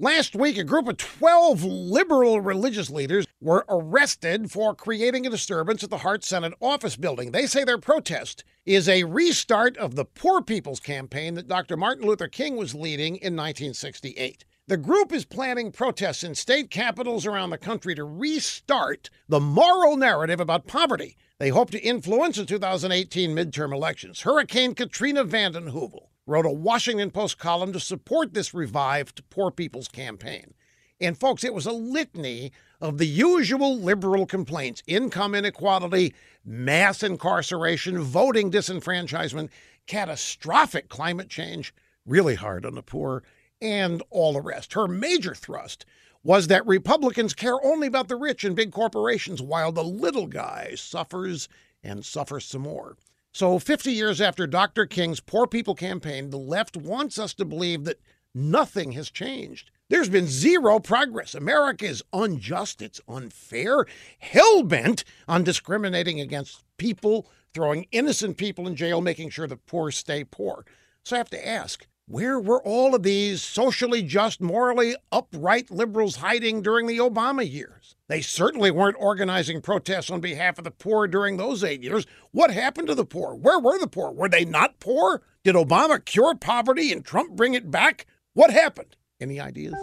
Last week, a group of 12 liberal religious leaders were arrested for creating a disturbance at the Hart Senate office building. They say their protest is a restart of the Poor People's Campaign that Dr. Martin Luther King was leading in 1968. The group is planning protests in state capitals around the country to restart the moral narrative about poverty. They hope to influence the 2018 midterm elections. Hurricane Katrina vanden Heuvel wrote a Washington Post column to support this revived Poor People's Campaign. And folks, it was a litany of the usual liberal complaints income inequality, mass incarceration, voting disenfranchisement, catastrophic climate change, really hard on the poor, and all the rest. Her major thrust was that Republicans care only about the rich and big corporations while the little guy suffers and suffers some more. So, 50 years after Dr. King's Poor People campaign, the left wants us to believe that nothing has changed. There's been zero progress. America is unjust, it's unfair, hell bent on discriminating against people, throwing innocent people in jail, making sure the poor stay poor. So, I have to ask where were all of these socially just, morally upright liberals hiding during the Obama years? They certainly weren't organizing protests on behalf of the poor during those eight years. What happened to the poor? Where were the poor? Were they not poor? Did Obama cure poverty and Trump bring it back? What happened? Any ideas?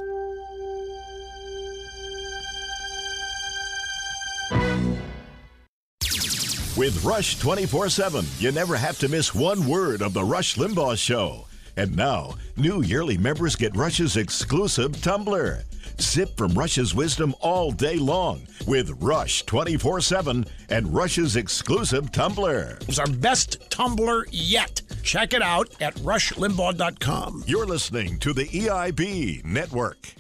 With Rush 24 7, you never have to miss one word of The Rush Limbaugh Show. And now, new yearly members get Rush's exclusive tumbler. Sip from Rush's wisdom all day long with Rush 24 7 and Rush's exclusive tumbler. It's our best tumbler yet. Check it out at rushlimbaugh.com. You're listening to the EIB Network.